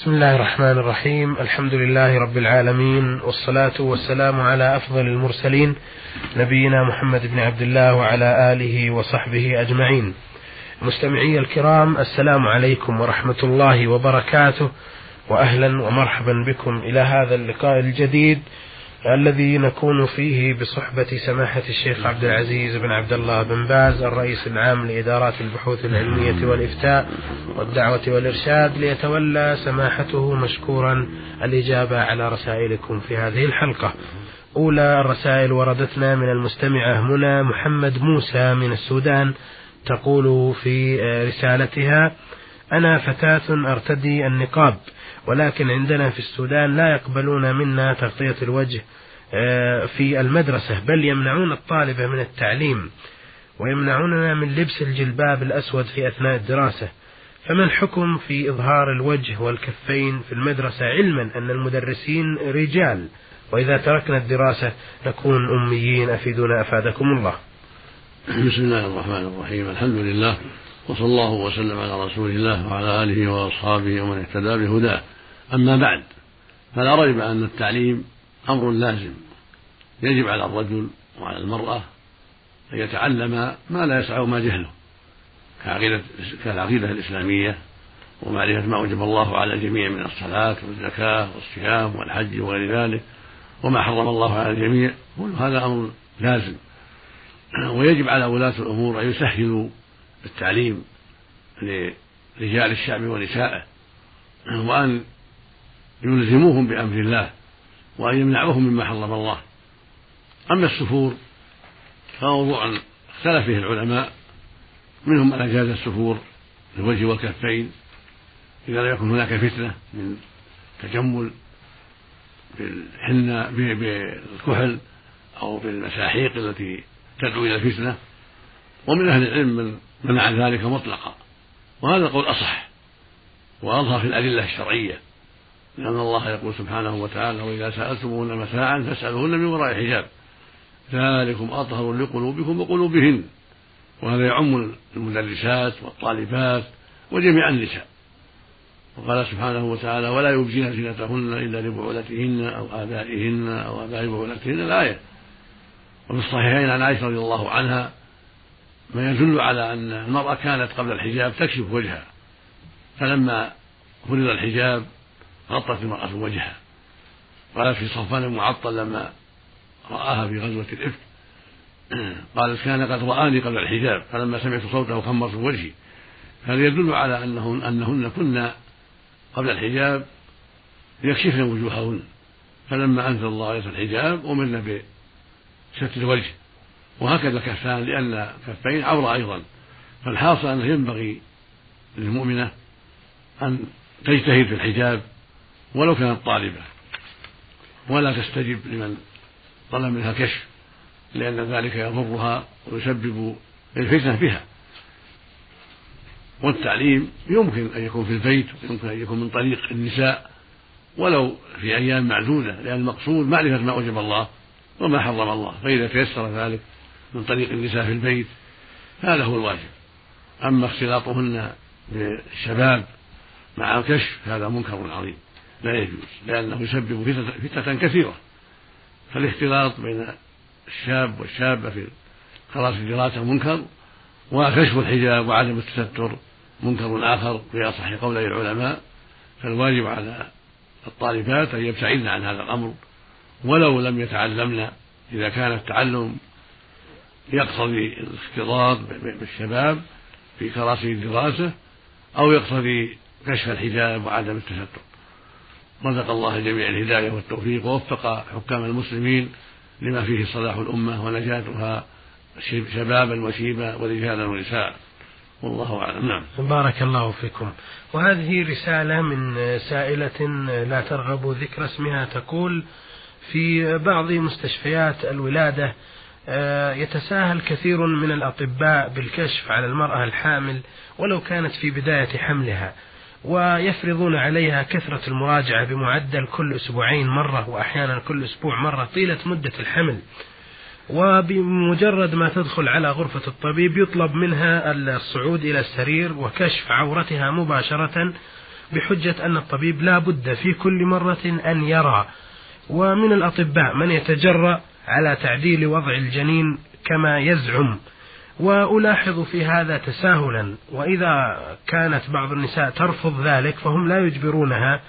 بسم الله الرحمن الرحيم الحمد لله رب العالمين والصلاة والسلام على أفضل المرسلين نبينا محمد بن عبد الله وعلى آله وصحبه أجمعين مستمعي الكرام السلام عليكم ورحمة الله وبركاته وأهلا ومرحبا بكم إلى هذا اللقاء الجديد الذي نكون فيه بصحبة سماحة الشيخ عبد العزيز بن عبد الله بن باز الرئيس العام لإدارات البحوث العلمية والإفتاء والدعوة والإرشاد ليتولى سماحته مشكورا الإجابة على رسائلكم في هذه الحلقة. أولى الرسائل وردتنا من المستمعة منى محمد موسى من السودان تقول في رسالتها أنا فتاة أرتدي النقاب. ولكن عندنا في السودان لا يقبلون منا تغطية الوجه آه، في المدرسة بل يمنعون الطالبة من التعليم ويمنعوننا من لبس الجلباب الأسود في أثناء الدراسة. فما الحكم في إظهار الوجه والكفين في المدرسة؟ علما أن المدرسين رجال وإذا تركنا الدراسة نكون أميين. أفيدونا أفادكم الله. بسم الله الرحمن الرحيم. الحمد لله. وصلى الله وسلم على رسول الله وعلى آله وأصحابه ومن اهتدى بهداه. أما بعد فلا ريب أن التعليم أمر لازم يجب على الرجل وعلى المرأة أن يتعلم ما لا يسع ما جهله كعقيدة كالعقيدة الإسلامية ومعرفة ما أوجب الله على الجميع من الصلاة والزكاة والصيام والحج وغير ذلك وما حرم الله على الجميع كل هذا أمر لازم. ويجب على ولاة الأمور أن يسهلوا التعليم لرجال الشعب ونسائه وأن يلزموهم بأمر الله وأن يمنعوهم مما حرم الله. أما السفور فموضوع اختلف فيه العلماء منهم من أجاز السفور في الوجه والكفين إذا لم يكن هناك فتنة من تجمل بالحنة بالكحل أو بالمساحيق التي تدعو إلى الفتنة. ومن أهل العلم من منع ذلك مطلقا. وهذا القول أصح وأظهر في الأدلة الشرعية لأن الله يقول سبحانه وتعالى وإذا سألتموهن متاعا فاسألوهن من وراء حجاب. ذلكم أطهر لقلوبكم وقلوبهن وهذا يعم المدرسات والطالبات وجميع النساء. وقال سبحانه وتعالى ولا يبدين زينتهن إلا لبعولتهن أو آبائهن أو آباء بعولتهن الآية. وفي الصحيحين عن عائشة رضي الله عنها ما يدل على أن المرأة كانت قبل الحجاب تكشف وجهها. فلما فرض الحجاب غطت المرأة وجهها. قالت في صفان المعطل لما رآها في غزوة الإفك قالت كان قد رآني قبل الحجاب فلما سمعت صوته خمرت وجهي هذا يدل على أنهن أنهن كن قبل الحجاب يكشفن وجوههن؟ فلما أنزل الله آية الحجاب أمرنا بستر الوجه. وهكذا الكفان لأن الكفين عورة أيضا. فالحاصل أنه ينبغي للمؤمنة أن تجتهد في الحجاب ولو كانت طالبة. ولا تستجب لمن طلب منها كشف لأن ذلك يضرها ويسبب الفتنة بها. والتعليم يمكن أن يكون في البيت ويمكن أن يكون من طريق النساء ولو في أيام معدودة لأن المقصود معرفة ما أوجب الله وما حرم الله فإذا تيسر ذلك من طريق النساء في البيت هذا هو الواجب. أما اختلاطهن بالشباب مع الكشف هذا منكر عظيم. لا يجوز لأنه يسبب فتنة كثيرة. فالاختلاط بين الشاب والشابة في خلاص الدراسة منكر وكشف الحجاب وعدم التستر منكر آخر في أصح قولي العلماء. فالواجب على الطالبات أن يبتعدن عن هذا الأمر ولو لم يتعلمن إذا كان التعلم يقتضي الاختلاط بالشباب في كراسي الدراسة أو يقتضي كشف الحجاب وعدم التستر رزق الله جميع الهداية والتوفيق ووفق حكام المسلمين لما فيه صلاح الأمة ونجاتها شبابا وشيبا ورجالا ونساء. والله أعلم. نعم. بارك الله فيكم. وهذه رسالة من سائلة لا ترغب ذكر اسمها تقول في بعض مستشفيات الولادة يتساهل كثير من الأطباء بالكشف على المرأة الحامل ولو كانت في بداية حملها ويفرضون عليها كثرة المراجعة بمعدل كل أسبوعين مرة وأحيانا كل أسبوع مرة طيلة مدة الحمل. وبمجرد ما تدخل على غرفة الطبيب يطلب منها الصعود إلى السرير وكشف عورتها مباشرة بحجة أن الطبيب لا بد في كل مرة أن يرى. ومن الأطباء من يتجرأ على تعديل وضع الجنين كما يزعم. وألاحظ في هذا تساهلا وإذا كانت بعض النساء ترفض ذلك فهم لا يجبرونها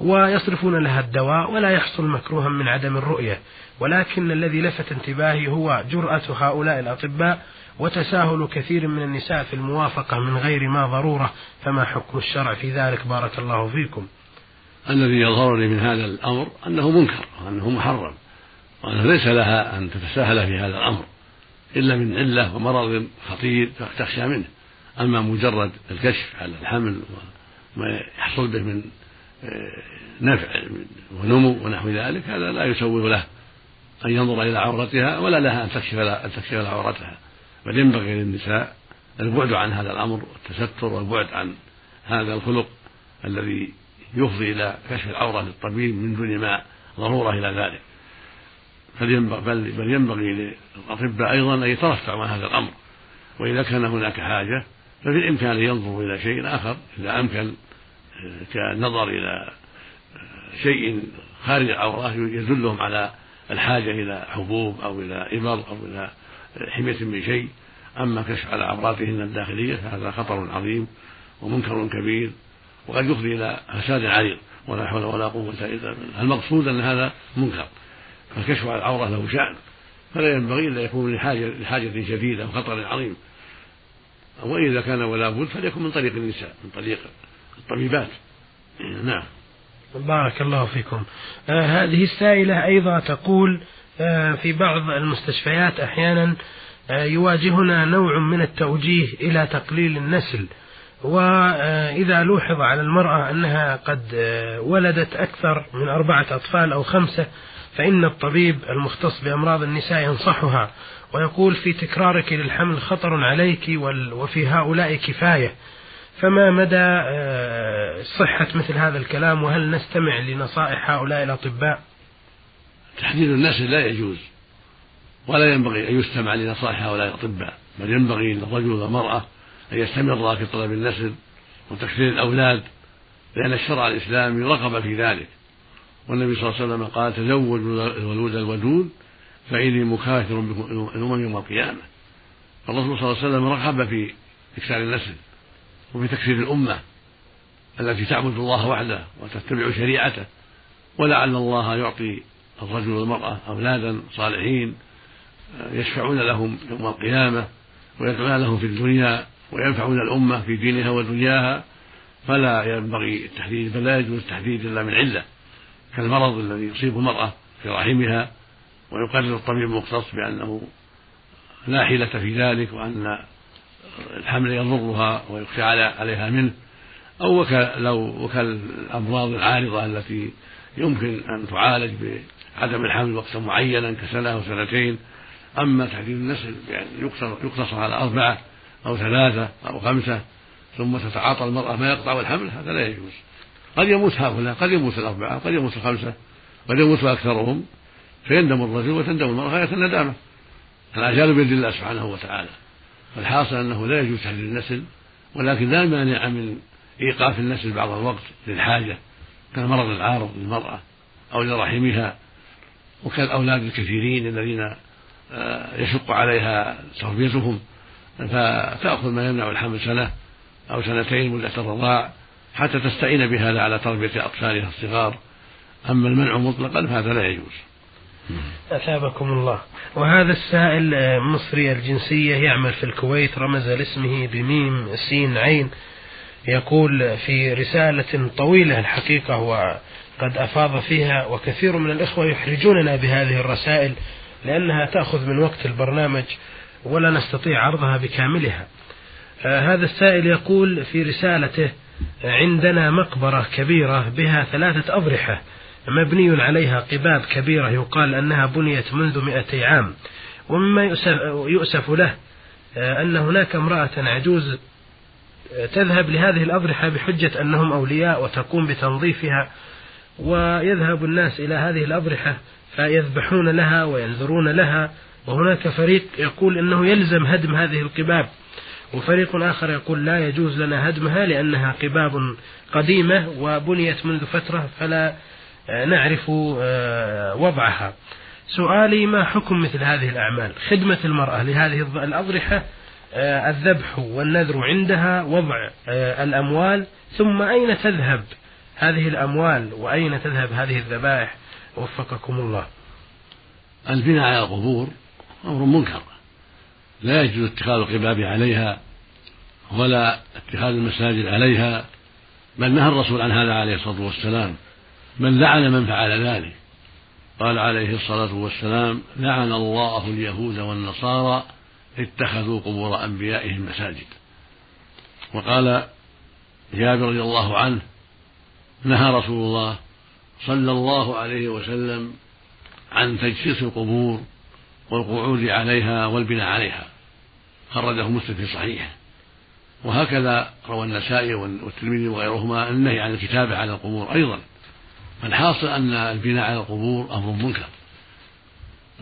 ويصرفون لها الدواء ولا يحصل مكروها من عدم الرؤية. ولكن الذي لفت انتباهي هو جرأة هؤلاء الأطباء وتساهل كثير من النساء في الموافقة من غير ما ضرورة فما حكم الشرع في ذلك؟ بارك الله فيكم. الذي يظهرني من هذا الأمر أنه منكر وأنه محرم. وأنه ليس لها أن تتساهل في هذا الأمر إلا من علة ومرض خطير تخشى منه. أما مجرد الكشف على الحمل وما يحصل به من آه، نفع ونمو ونحو ذلك هذا لا يسوغ له أن ينظر إلى عورتها ولا لها أن تكشف أن تكشف عورتها. بل ينبغي للنساء البعد عن هذا الأمر والتستر والبعد عن هذا الخلق الذي يفضي إلى كشف العورة للطبيب من دون ما ضرورة إلى ذلك. فلينبغي بل, بل ينبغي للأطباء أيضا أن يترفعوا عن هذا الأمر. وإذا كان هناك حاجة ففي الإمكان أن ينظروا إلى شيء آخر. إذا أمكن كالنظر إلى شيء خارج العورة يدلهم على الحاجة إلى حبوب أو إلى إبر أو إلى حمية من شيء. أما كشف على عوراتهن الداخلية فهذا خطر عظيم ومنكر كبير. وقد يفضي إلى فساد عريض ولا حول ولا قوة إلا بالله. المقصود أن هذا منكر؟ فالكشف على العورة له شأن. فلا ينبغي إلا يكون لحاجة, لحاجة شديدة وخطر عظيم. وإذا كان ولا بد فليكن من طريق النساء من طريق الطبيبات. نعم. بارك الله فيكم. آه هذه السائلة أيضا تقول آه في بعض المستشفيات أحيانا آه يواجهنا نوع من التوجيه إلى تقليل النسل. وإذا لوحظ على المرأة أنها قد آه، ولدت أكثر من أربعة أطفال أو خمسة فإن الطبيب المختص بأمراض النساء ينصحها ويقول في تكرارك للحمل خطر عليك وفي هؤلاء كفاية. فما مدى آه، صحة مثل هذا الكلام؟ وهل نستمع لنصائح هؤلاء الأطباء؟ تحديد النسل لا يجوز ولا ينبغي أن يستمع لنصائح هؤلاء الأطباء بل ينبغي للرجل والمرأة أن يستمر في طلب النسل وتكثير الأولاد لأن الشرع الإسلامي رغب في ذلك. والنبي صلى الله عليه وسلم قال تزوج الولود الودود فإني مكاثر بكم الأمم يوم القيامة. الرسول صلى الله عليه وسلم رغب في إكثار النسل وفي تكثير الأمة التي تعبد الله وحده وتتبع شريعته. ولعل الله يعطي الرجل والمرأة أولادا صالحين يشفعون لهم يوم القيامة ويدعون لهم في الدنيا وينفعون الأمة في دينها ودنياها. فلا ينبغي التحديد بل لا يجوز التحديد إلا من علة. كالمرض الذي يصيب المرأة في رحمها ويقرر الطبيب المختص بأنه لا حيلة في ذلك وأن الحمل يضرها ويخشى عليها منه. أو وكالأمراض العارضة التي يمكن أن تعالج بعدم الحمل وقتا معينا كسنة أو سنتين. أما تحديد النسل بأن يقتصر على أربعة أو ثلاثة أو خمسة ثم تتعاطى المرأة ما يقطع الحمل هذا لا يجوز. قد يموت هؤلاء قد يموت الأربعة قد يموت الخمسة قد يموت أكثرهم فيندم الرجل وتندم المرأة غاية الندامة. الأجال بيد الله سبحانه وتعالى. فالحاصل أنه لا يجوز تحديد النسل ولكن لا مانع من إيقاف النسل بعض الوقت للحاجة كالمرض العارض للمرأة أو لرحمها. وكالأولاد الكثيرين الذين آه، يشق عليها تربيتهم. فتأخذ ما يمنع الحمل سنة أو سنتين مدة الرضاع. حتى تستعين بهذا على تربية أطفالها الصغار. أما المنع مطلقا فهذا لا يجوز. أثابكم الله. وهذا السائل آه، مصري الجنسية يعمل في الكويت رمز لاسمه بميم سين عين. يقول في رسالة طويلة الحقيقة وقد أفاض فيها وكثير من الإخوة يحرجوننا بهذه الرسائل لأنها تأخذ من وقت البرنامج ولا نستطيع عرضها بكاملها. آه، هذا السائل يقول في رسالته عندنا مقبرة كبيرة بها ثلاثة أضرحة مبني عليها قباب كبيرة يقال أنها بنيت منذ مئتي عام. ومما يؤسف, يؤسف له آه، أن هناك امرأة عجوز آه، تذهب لهذه الأضرحة بحجة أنهم أولياء وتقوم بتنظيفها ويذهب الناس إلى هذه الأضرحة فيذبحون لها وينذرون لها وهناك فريق يقول أنه يلزم هدم هذه القباب. وفريق آخر يقول لا يجوز لنا هدمها لأنها قباب قديمة وبنيت منذ فترة فلا آه، نعرف آه، وضعها. سؤالي ما حكم مثل هذه الأعمال؟ خدمة المرأة لهذه الأضرحة آه، الذبح والنذر عندها وضع الأموال ثم أين تذهب هذه الأموال؟ وأين تذهب هذه الذبائح؟ وفقكم الله. البناء على القبور أمر منكر. لا يجوز اتخاذ القباب عليها ولا اتخاذ المساجد عليها بل نهى الرسول عن هذا عليه الصلاة والسلام من لعن من فعل ذلك. قال عليه الصلاة والسلام لعن الله اليهود والنصارى اتخذوا قبور أنبيائهم مساجد. وقال جابر رضي الله عنه نهى رسول الله صلى الله عليه وسلم عن تجسيس القبور والقعود عليها والبناء عليها. خرجه مسلم في صحيحه. وهكذا روى النسائي والترمذي وغيرهما النهي عن الكتابة على القبور أيضا. فالحاصل أن البناء على القبور أمر منكر.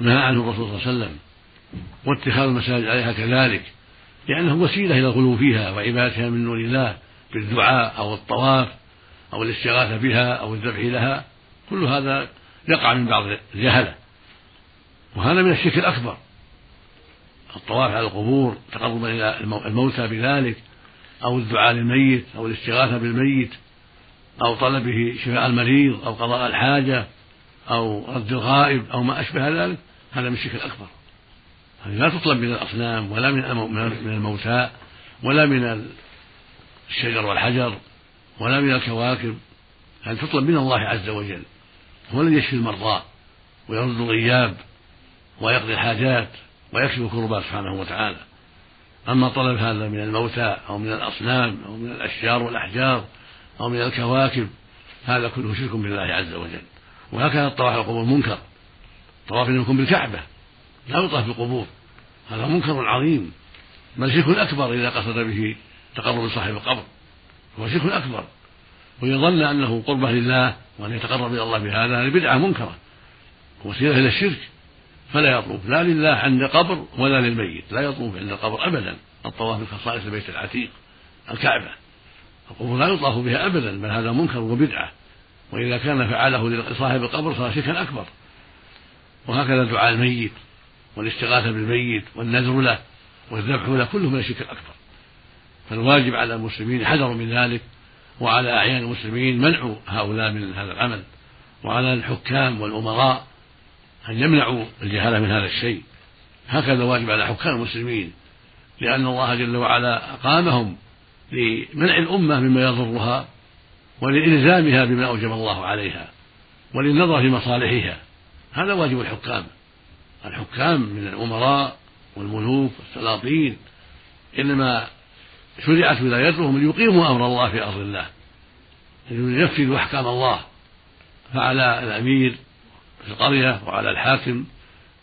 نهى عنه الرسول صلى الله عليه وسلم. واتخاذ المساجد عليها كذلك. لأنه وسيلة إلى الغلو فيها وعبادتها من نور الله بالدعاء أو الطواف أو الاستغاثة بها أو الذبح لها. كل هذا يقع من بعض الجهلة. وهذا من الشرك الأكبر. الطواف على القبور تقربا إلى الموتى بذلك أو الدعاء للميت أو الاستغاثة بالميت أو طلبه شفاء المريض أو قضاء الحاجة أو رد الغائب أو ما أشبه ذلك هذا من الشرك الأكبر. هذه لا تطلب من الأصنام ولا من الموتى ولا من الشجر والحجر ولا من الكواكب. هذه تطلب من الله عز وجل. هو الذي يشفي المرضى ويرد الغياب. ويقضي الحاجات ويكشف الكربات سبحانه وتعالى. أما طلب هذا من الموتى أو من الأصنام أو من الأشجار والأحجار أو من الكواكب هذا كله شرك بالله عز وجل. وهكذا الطواف القبور منكر طواف يكون بالكعبة لا يطاف بالقبور. هذا منكر عظيم. بل شرك أكبر إذا قصد به تقرب صاحب القبر. هو شرك أكبر. ويظن أنه قربة لله وأن يتقرب إلى الله بهذا هذه بدعة منكرة. وسيلة إلى الشرك. فلا يطوف لا لله عند قبر ولا للميت لا يطوف عند القبر أبدا الطواف من خصائص البيت العتيق الكعبة. القبور لا يطاف بها أبدا بل هذا منكر وبدعة وإذا كان فعله لصاحب القبر صار شركا أكبر. وهكذا دعاء الميت والاستغاثة بالميت والنذر له والذبح له كله من الشرك الأكبر. فالواجب على المسلمين حذروا من ذلك وعلى أعيان المسلمين منع هؤلاء من هذا العمل وعلى الحكام والأمراء أن يمنعوا الجهالة من هذا الشيء. هكذا واجب على حكام المسلمين لأن الله جل وعلا أقامهم لمنع الأمة مما يضرها ولإلزامها بما أوجب الله عليها وللنظر في مصالحها. هذا واجب الحكام. الحكام من الأمراء والملوك والسلاطين إنما شرعت ولايتهم ليقيموا أمر الله في أرض الله لينفذوا أحكام الله. فعلى الأمير في القرية وعلى الحاكم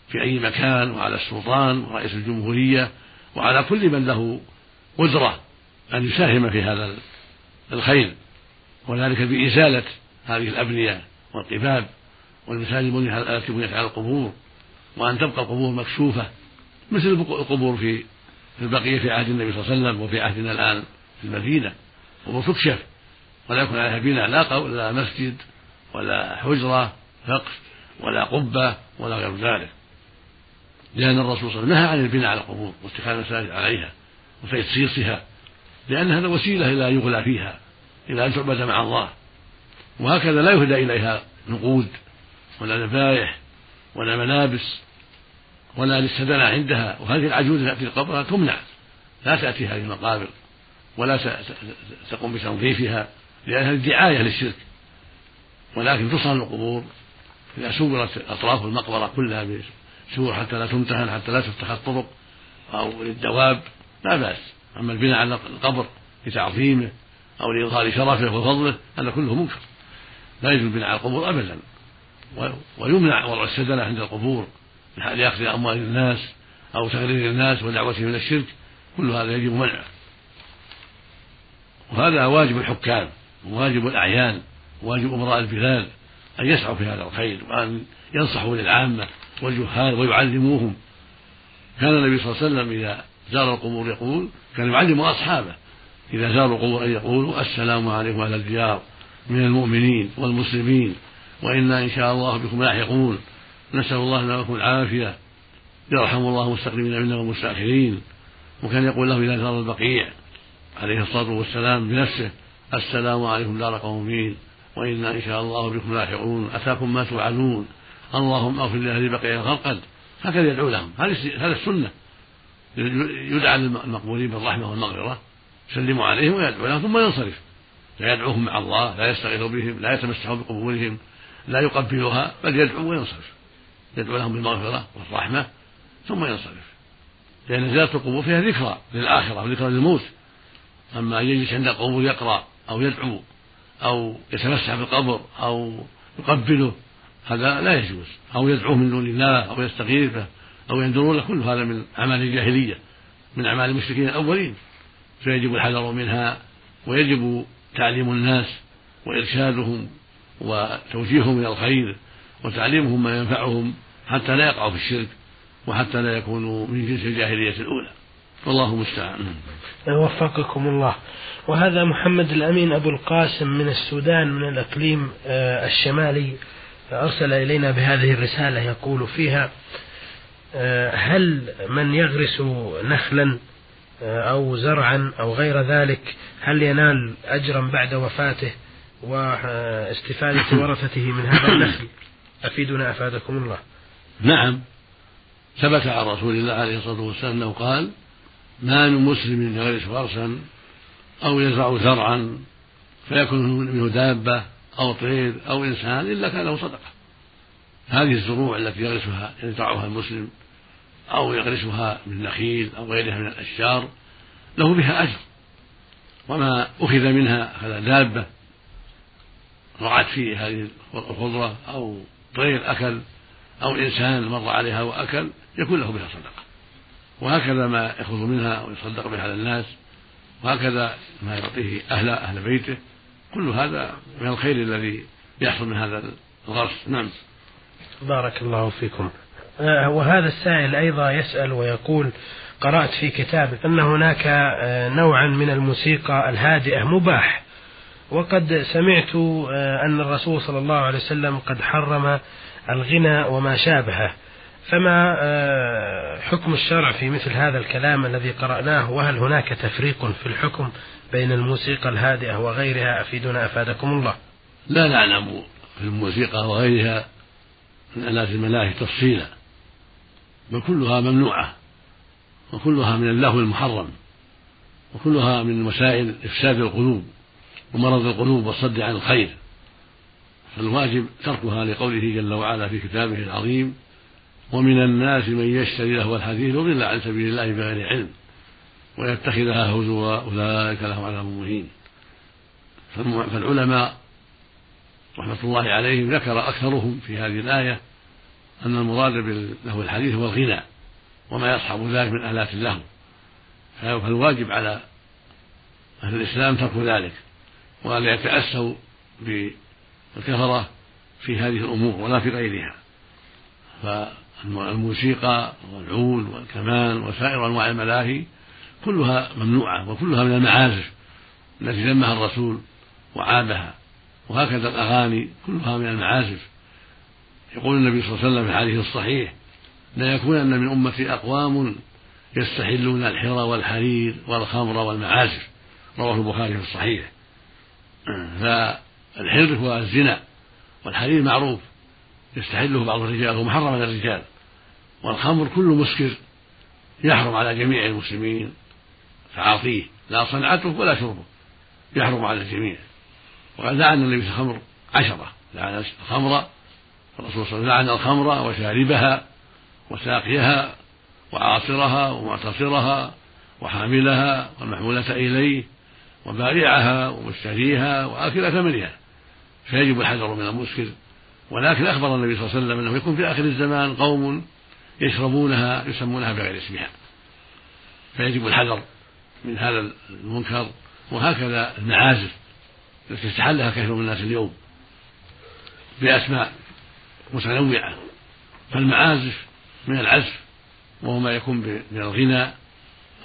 في أي مكان وعلى السلطان ورئيس الجمهورية وعلى كل من له قدرة أن يساهم في هذا الخير. وذلك بإزالة هذه الأبنية والقباب والمساجد التي بنيت على القبور وأن تبقى القبور مكشوفة مثل القبور في البقية في عهد النبي صلى الله عليه وسلم وفي عهدنا الآن في المدينة. قبور تكشف ولا يكون عليها بناء لا لا مسجد ولا حجرة سقف ولا قبة ولا غير ذلك. لأن الرسول صلى الله عليه وسلم نهى عن البناء على القبور واتخاذ المساجد عليها وتجسيسها لأن هذا وسيلة إلى يغلى فيها إلى أن تعبد مع الله. وهكذا لا يهدى إليها نقود ولا ذبائح ولا ملابس ولا للسدنة عندها. وهذه العجوز تأتي قبرها تمنع. لا تأتي هذه المقابر ولا تقوم بتنظيفها لأنها دعاية للشرك. ولكن تصان القبور إذا سورت أطراف المقبرة كلها بسور حتى لا تمتهن حتى لا تفتح الطرق أو للدواب لا بأس. أما البناء على القبر لتعظيمه أو لإظهار شرفه وفضله هذا كله منكر. لا يجوز البناء على القبور أبدا. ويمنع وضع السدنة عند القبور لأخذ أموال الناس أو تغرير الناس ودعوتهم إلى الشرك. كل هذا يجب منعه وهذا واجب الحكام وواجب الأعيان وواجب أمراء البلاد. أن يسعوا في هذا الخير وأن ينصحوا للعامة والجهال ويعلموهم. كان النبي صلى الله عليه وسلم إذا زار القبور يقول كان يعلم أصحابه. إذا زاروا القبور أن يقولوا السلام عليكم أهل الديار من المؤمنين والمسلمين وإنا إن شاء الله بكم لاحقون. نسأل الله لنا ولكم العافية. يرحم الله المستقدمين منا والمستأخرين. وكان يقول له إذا زار البقيع عليه الصلاة والسلام بنفسه السلام عليكم دار قومين وإنا إن شاء الله بكم لاحقون أتاكم ما توعدون. اللهم اغفر لأهل بقيع الغرقد هكذا يدعو لهم. هذه السنة. يدعى للمقبولين بالرحمة والمغفرة. يسلم عليهم ويدعو لهم ثم ينصرف. لا يدعوهم مع الله لا يستغيث بهم لا يتمسح بقبورهم لا يقبلها بل يدعو وينصرف. يدعو لهم بالمغفرة والرحمة ثم ينصرف. لأن زيارة القبور فيها ذكرى للآخرة وذكرى للموت. أما أن يجلس عند القبور يقرأ أو يدعو أو يتمسح بالقبر أو يقبله هذا لا يجوز. أو يدعوه من دون الله أو يستغيثه أو ينذر له كل هذا من أعمال الجاهلية من أعمال المشركين الأولين. فيجب الحذر منها ويجب تعليم الناس وإرشادهم وتوجيههم إلى الخير وتعليمهم ما ينفعهم حتى لا يقعوا في الشرك وحتى لا يكونوا من جنس الجاهلية الأولى. والله المستعان وفقكم الله. وهذا محمد الأمين أبو القاسم من السودان من الإقليم آه، الشمالي أرسل إلينا بهذه الرسالة يقول فيها آه، هل من يغرس نخلا آه، أو زرعا أو غير ذلك هل ينال أجرا بعد وفاته واستفادة ورثته من هذا النخل؟ أفيدنا أفادكم الله. نعم. ثبت عن رسول الله عليه الصلاة والسلام أنه قال ما من مسلم يغرس غرسا أو يزرع زرعا فيكون منه دابة أو طير أو إنسان إلا كان له صدقة. هذه الزروع التي يغرسها يزرعها المسلم أو يغرسها من نخيل أو غيرها من الأشجار له بها أجر. وما أخذ منها أخذ دابة رعت فيه هذه الخضرة أو طير أكل أو إنسان مر عليها وأكل يكون له بها صدقة. وهكذا ما يأخذ منها ويصدق بها على الناس وهكذا ما يعطيه أهل أهل بيته. كل هذا من الخير الذي يحصل من هذا الغرس. نعم. بارك الله فيكم. آه، وهذا السائل أيضا يسأل ويقول قرأت في كتاب أن هناك آه، نوعا من الموسيقى الهادئة مباح. وقد سمعت آه، أن الرسول صلى الله عليه وسلم قد حرم الغنى وما شابهه. فما حكم الشرع في مثل هذا الكلام الذي قرأناه؟ وهل هناك تفريق في الحكم بين الموسيقى الهادئة وغيرها؟ أفيدنا أفادكم الله. لا نعلم في الموسيقى وغيرها من آلات الملاهي تفصيلا بل كلها ممنوعة وكلها من اللهو المحرم وكلها من وسائل إفساد القلوب ومرض القلوب والصد عن الخير. فالواجب تركها لقوله جل وعلا في كتابه العظيم ومن الناس من يشتري لهو الحديث ويضل عن سبيل الله بغير علم ويتخذها هزوا أولئك لهم عذاب مهين. فالعلماء رحمة الله عليهم ذكر أكثرهم في هذه الآية أن المراد باللهو الحديث هو الغنى وما يصحب ذلك من آلات اللهو. فالواجب على أهل الإسلام ترك ذلك وألا يتأسوا بالكثرة في هذه الأمور ولا في غيرها. فالموسيقى والعود والكمان وسائر أنواع الملاهي كلها ممنوعة وكلها من المعازف التي ذمها الرسول وعابها وهكذا الأغاني كلها من المعازف يقول النبي صلى الله عليه وسلم في الحديث الصحيح لا يكونن من أمتي أقوام يستحلون الحر والحرير والخمر والمعازف رواه البخاري في الصحيح. فالحر هو الزنا والحرير معروف. يستحله بعض الرجال هو محرم على الرجال. والخمر كل مسكر يحرم على جميع المسلمين تعاطيه لا صنعته ولا شربه يحرم على الجميع. وقد لعن النبي في الخمر عشرة. لعن الخمر الرسول صلى الله عليه وسلم لعن الخمر وشاربها وساقيها وعاصرها ومعتصرها وحاملها والمحمولة إليه وبائعها ومشتريها وآكل ثمنها. فيجب الحذر من المسكر ولكن أخبر النبي صلى الله عليه وسلم أنه يكون في آخر الزمان قوم يشربونها يسمونها بغير اسمها. فيجب الحذر من هذا المنكر وهكذا المعازف التي استحلها كثير من الناس اليوم بأسماء متنوعة. فالمعازف من العزف وهو ما يكون من الغنى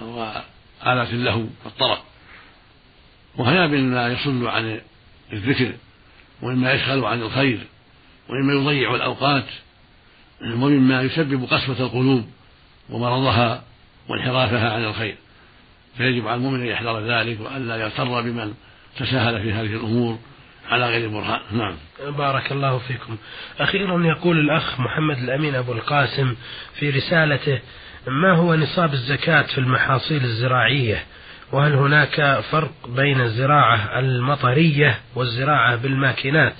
وآلات اللهو والطرب. وهذا مما يصد عن الذكر ومما يشغل عن الخير. ومما يضيع الأوقات ومما يسبب قسوة القلوب ومرضها وانحرافها عن الخير. فيجب على المؤمن أن يحذر ذلك وألا يغتر بمن تساهل في هذه الأمور على غير برهان. نعم. بارك الله فيكم. أخيرا يقول الأخ محمد الأمين أبو القاسم في رسالته ما هو نصاب الزكاة في المحاصيل الزراعية؟ وهل هناك فرق بين الزراعة المطرية والزراعة بالماكينات؟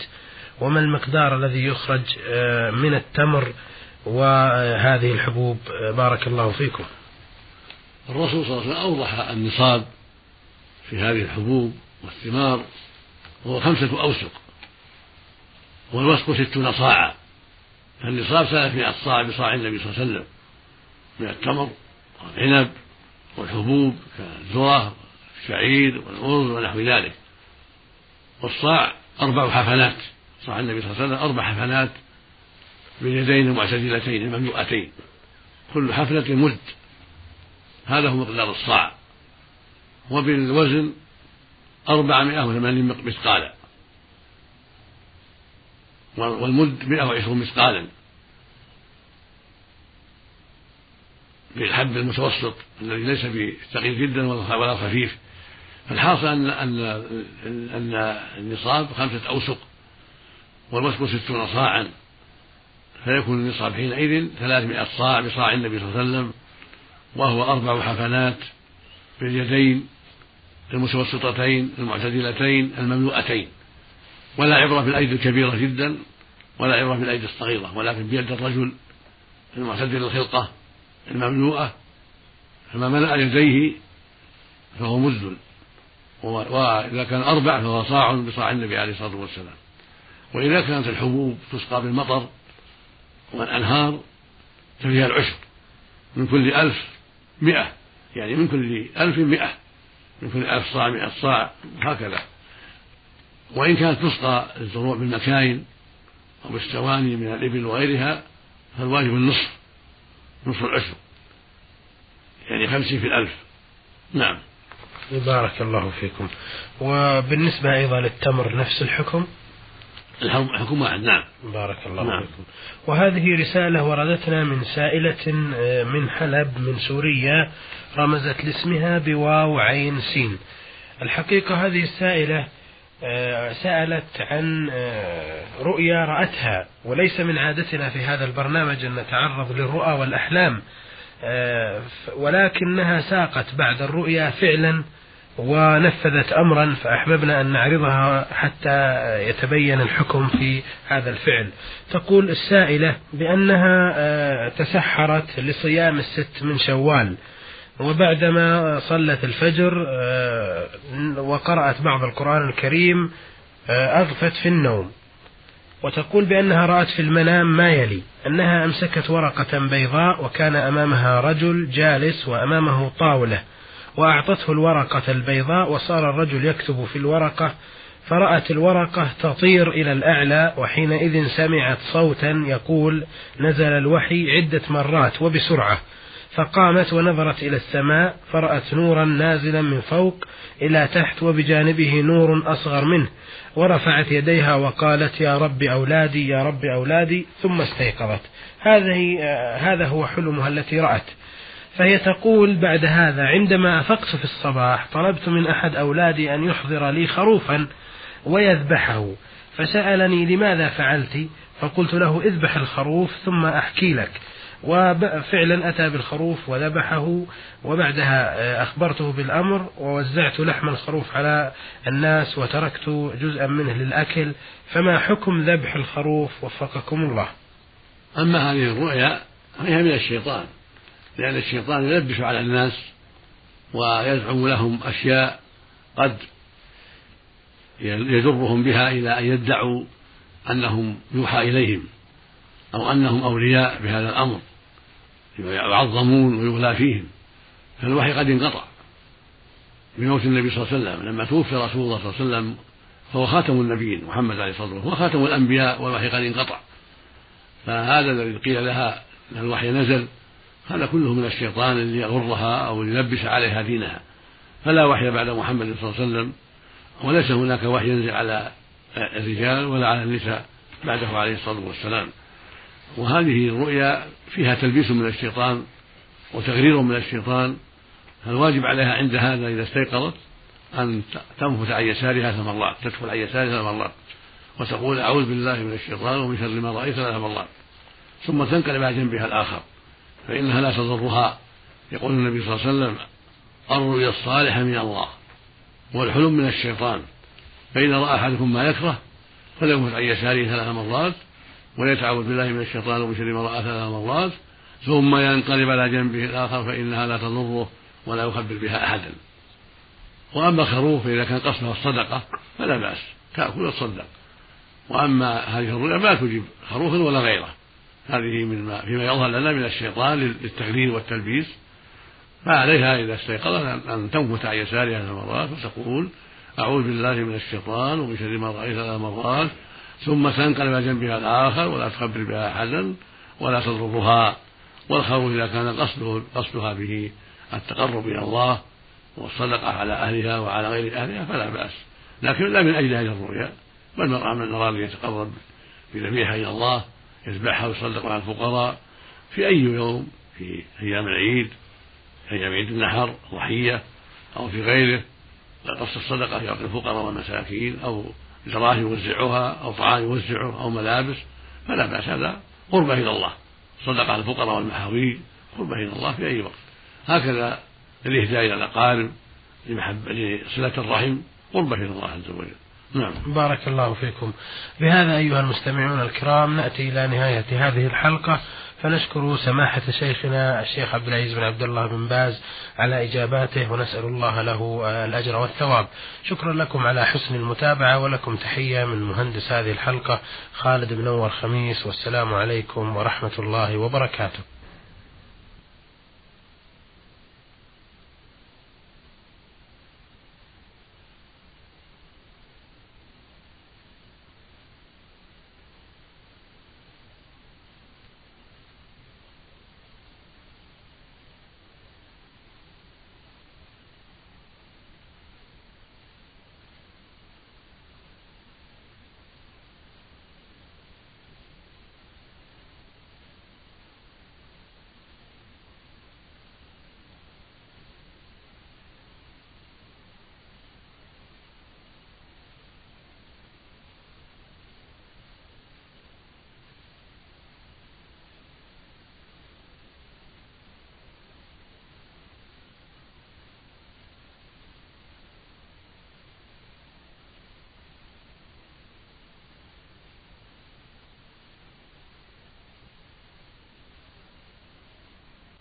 وما المقدار الذي يخرج آه، من التمر وهذه الحبوب؟ آه، بارك الله فيكم. الرسول صلى الله عليه وسلم أوضح النصاب في هذه الحبوب والثمار وهو خمسة أوسق والوسق ستون صاعا. فالنصاب ثلاثمائة صاع بصاع النبي صلى الله عليه وسلم من التمر والعنب والحبوب كالذرة الشعير والأرز ونحو ذلك. والصاع أربع حفنات. صاع النبي صلى الله عليه وسلم أربع حفنات باليدين المعتدلتين المملوءتين كل حفنة مد. هذا هو مقدار الصاع. وبالوزن أربعمائة وثمانين مثقالا. والمد مئة وعشرون مثقالا. بالحب المتوسط الذي ليس بثقيل جدا ولا خفيف. فالحاصل أن أن أن النصاب خمسة أوسق. والوسق ستون صاعا فيكون النصاب حينئذ ثلاثمائة صاع بصاع النبي صلى الله عليه وسلم وهو أربع حفنات باليدين المتوسطتين المعتدلتين المملوءتين. ولا عبرة بالأيدي الكبيرة جدا ولا عبرة بالأيدي الصغيرة ولكن بيد الرجل المعتدل الخلقة المملوءة فما ملأ يديه فهو مد وإذا كان أربع فهو صاع بصاع النبي عليه الصلاة والسلام. وإذا كانت الحبوب تسقى بالمطر والأنهار ففيها العشر من كل ألف مئة يعني من كل ألف مئة من كل ألف صاع مئة صاع هكذا. وإن كانت تسقى الزروع بالمكاين أو بالسواني من الإبل وغيرها فالواجب النصف نصف العشر يعني خمسين في الألف. نعم. بارك الله فيكم. وبالنسبة أيضا للتمر نفس الحكم؟ الحكم واحد نعم. بارك الله نعم. فيكم. وهذه رسالة وردتنا من سائلة آه، من حلب من سوريا رمزت لاسمها بواو عين سين. الحقيقة هذه السائلة آه، سألت عن آه، رؤيا رأتها وليس من عادتنا في هذا البرنامج أن نتعرض للرؤى والأحلام ولكنها ساقت بعد الرؤيا فعلا ونفذت امرا فأحببنا أن نعرضها حتى يتبين الحكم في هذا الفعل. تقول السائلة بأنها آه، تسحرت لصيام الست من شوال وبعدما صلت الفجر آه، وقرأت بعض القرآن الكريم آه، أغفت في النوم وتقول بأنها رأت في المنام ما يلي أنها أمسكت ورقة بيضاء وكان أمامها رجل جالس وأمامه طاولة وأعطته الورقة البيضاء وصار الرجل يكتب في الورقة فرأت الورقة تطير إلى الأعلى وحينئذ سمعت صوتا يقول نزل الوحي عدة مرات وبسرعة فقامت ونظرت إلى السماء فرأت نورا نازلا من فوق إلى تحت وبجانبه نور أصغر منه ورفعت يديها وقالت يا رب أولادي يا رب أولادي ثم استيقظت. هذه هذا هو حلمها التي رأت. فهي تقول بعد هذا عندما أفقت في الصباح طلبت من أحد أولادي أن يحضر لي خروفا ويذبحه فسألني لماذا فعلت؟ فقلت له اذبح الخروف ثم أحكي لك. وفعلا أتى بالخروف وذبحه وبعدها أخبرته بالأمر ووزعت لحم الخروف على الناس وتركت جزءا منه للأكل. فما حكم ذبح الخروف؟ وفقكم الله. أما هذه الرؤيا فهي من الشيطان. لأن الشيطان يلبس على الناس ويزعم لهم أشياء قد يجرهم بها إلى أن يدعوا أنهم يوحى إليهم أو أنهم أولياء بهذا الأمر يعظمون ويغلى فيهم. فالوحي قد انقطع. بموت النبي صلى الله عليه وسلم لما توفي رسول الله صلى الله عليه وسلم فهو خاتم النبيين محمد عليه الصلاة والسلام هو خاتم الأنبياء والوحي قد انقطع. فهذا الذي قيل لها ان الوحي نزل هذا كله من الشيطان اللي يغرها أو يلبس عليها دينها. فلا وحي بعد محمد صلى الله عليه وسلم وليس هناك وحي ينزل على الرجال ولا على النساء بعده عليه الصلاة والسلام. وهذه الرؤيا فيها تلبيس من الشيطان وتغرير من الشيطان. فالواجب عليها عند هذا إذا استيقظت أن تنفث عن يسارها ثلاث مرات تدخل عن يسارها ثلاث مرات وتقول أعوذ بالله من الشيطان ومن شر ما رأيت ثلاث مرات ثم تنقلب على جنبها الآخر. فإنها لا تضرها. يقول النبي صلى الله عليه وسلم الرؤيا الصالحة من الله والحلم من الشيطان. فإذا رأى أحدكم ما يكره فلينفث عن يساره ثلاث مرات وليتعوذ بالله من الشيطان ومن شر ما رأى ثلاث مرات ثم ينقلب على جنبه الآخر فإنها لا تضره ولا يخبر بها أحدا. وأما الخروف فإذا كان قصدها الصدقة فلا بأس تأكل وتصدق. وأما هذه الرؤيا ما تجيب خروف ولا غيره. هذه مما فيما يظهر لنا من الشيطان للتغرير والتلبيس. فعليها إذا استيقظت أن تنفت عن يسارها ثلاث مرات وتقول أعوذ بالله من الشيطان ومن شر ما رأيت ثلاث مرات ثم تنقلب إلى جنبها الآخر ولا تخبر بها أحدا ولا تضرها والخروف إذا كان قصده قصدها به التقرب إلى الله والصدقة على أهلها وعلى غير أهلها فلا بأس. لكن لا من أجل هذه الرؤيا بل من أراد أن يتقرب بذبيحة إلى الله يذبحها ويصدق على الفقراء في أي يوم في أيام العيد أيام عيد النحر ضحية أو في غيره. قصد الصدقة يعطي الفقراء والمساكين أو دراهم يوزعها أو طعام يوزعه أو ملابس. فلا بأس هذا قربة إلى الله. صدقة على الفقراء والمحاويج قربة إلى الله في أي وقت. هكذا الإهداء إلى الأقارب لصلة الرحم قربة إلى الله عز وجل. نعم. بارك الله فيكم. بهذا أيها المستمعون الكرام نأتي إلى نهاية هذه الحلقة. فنشكر سماحة شيخنا الشيخ عبد العزيز بن عبد الله بن باز على إجاباته ونسأل الله له الأجر والثواب. شكرا لكم على حسن المتابعة ولكم تحية من مهندس هذه الحلقة خالد بن نور خميس. والسلام عليكم ورحمة الله وبركاته.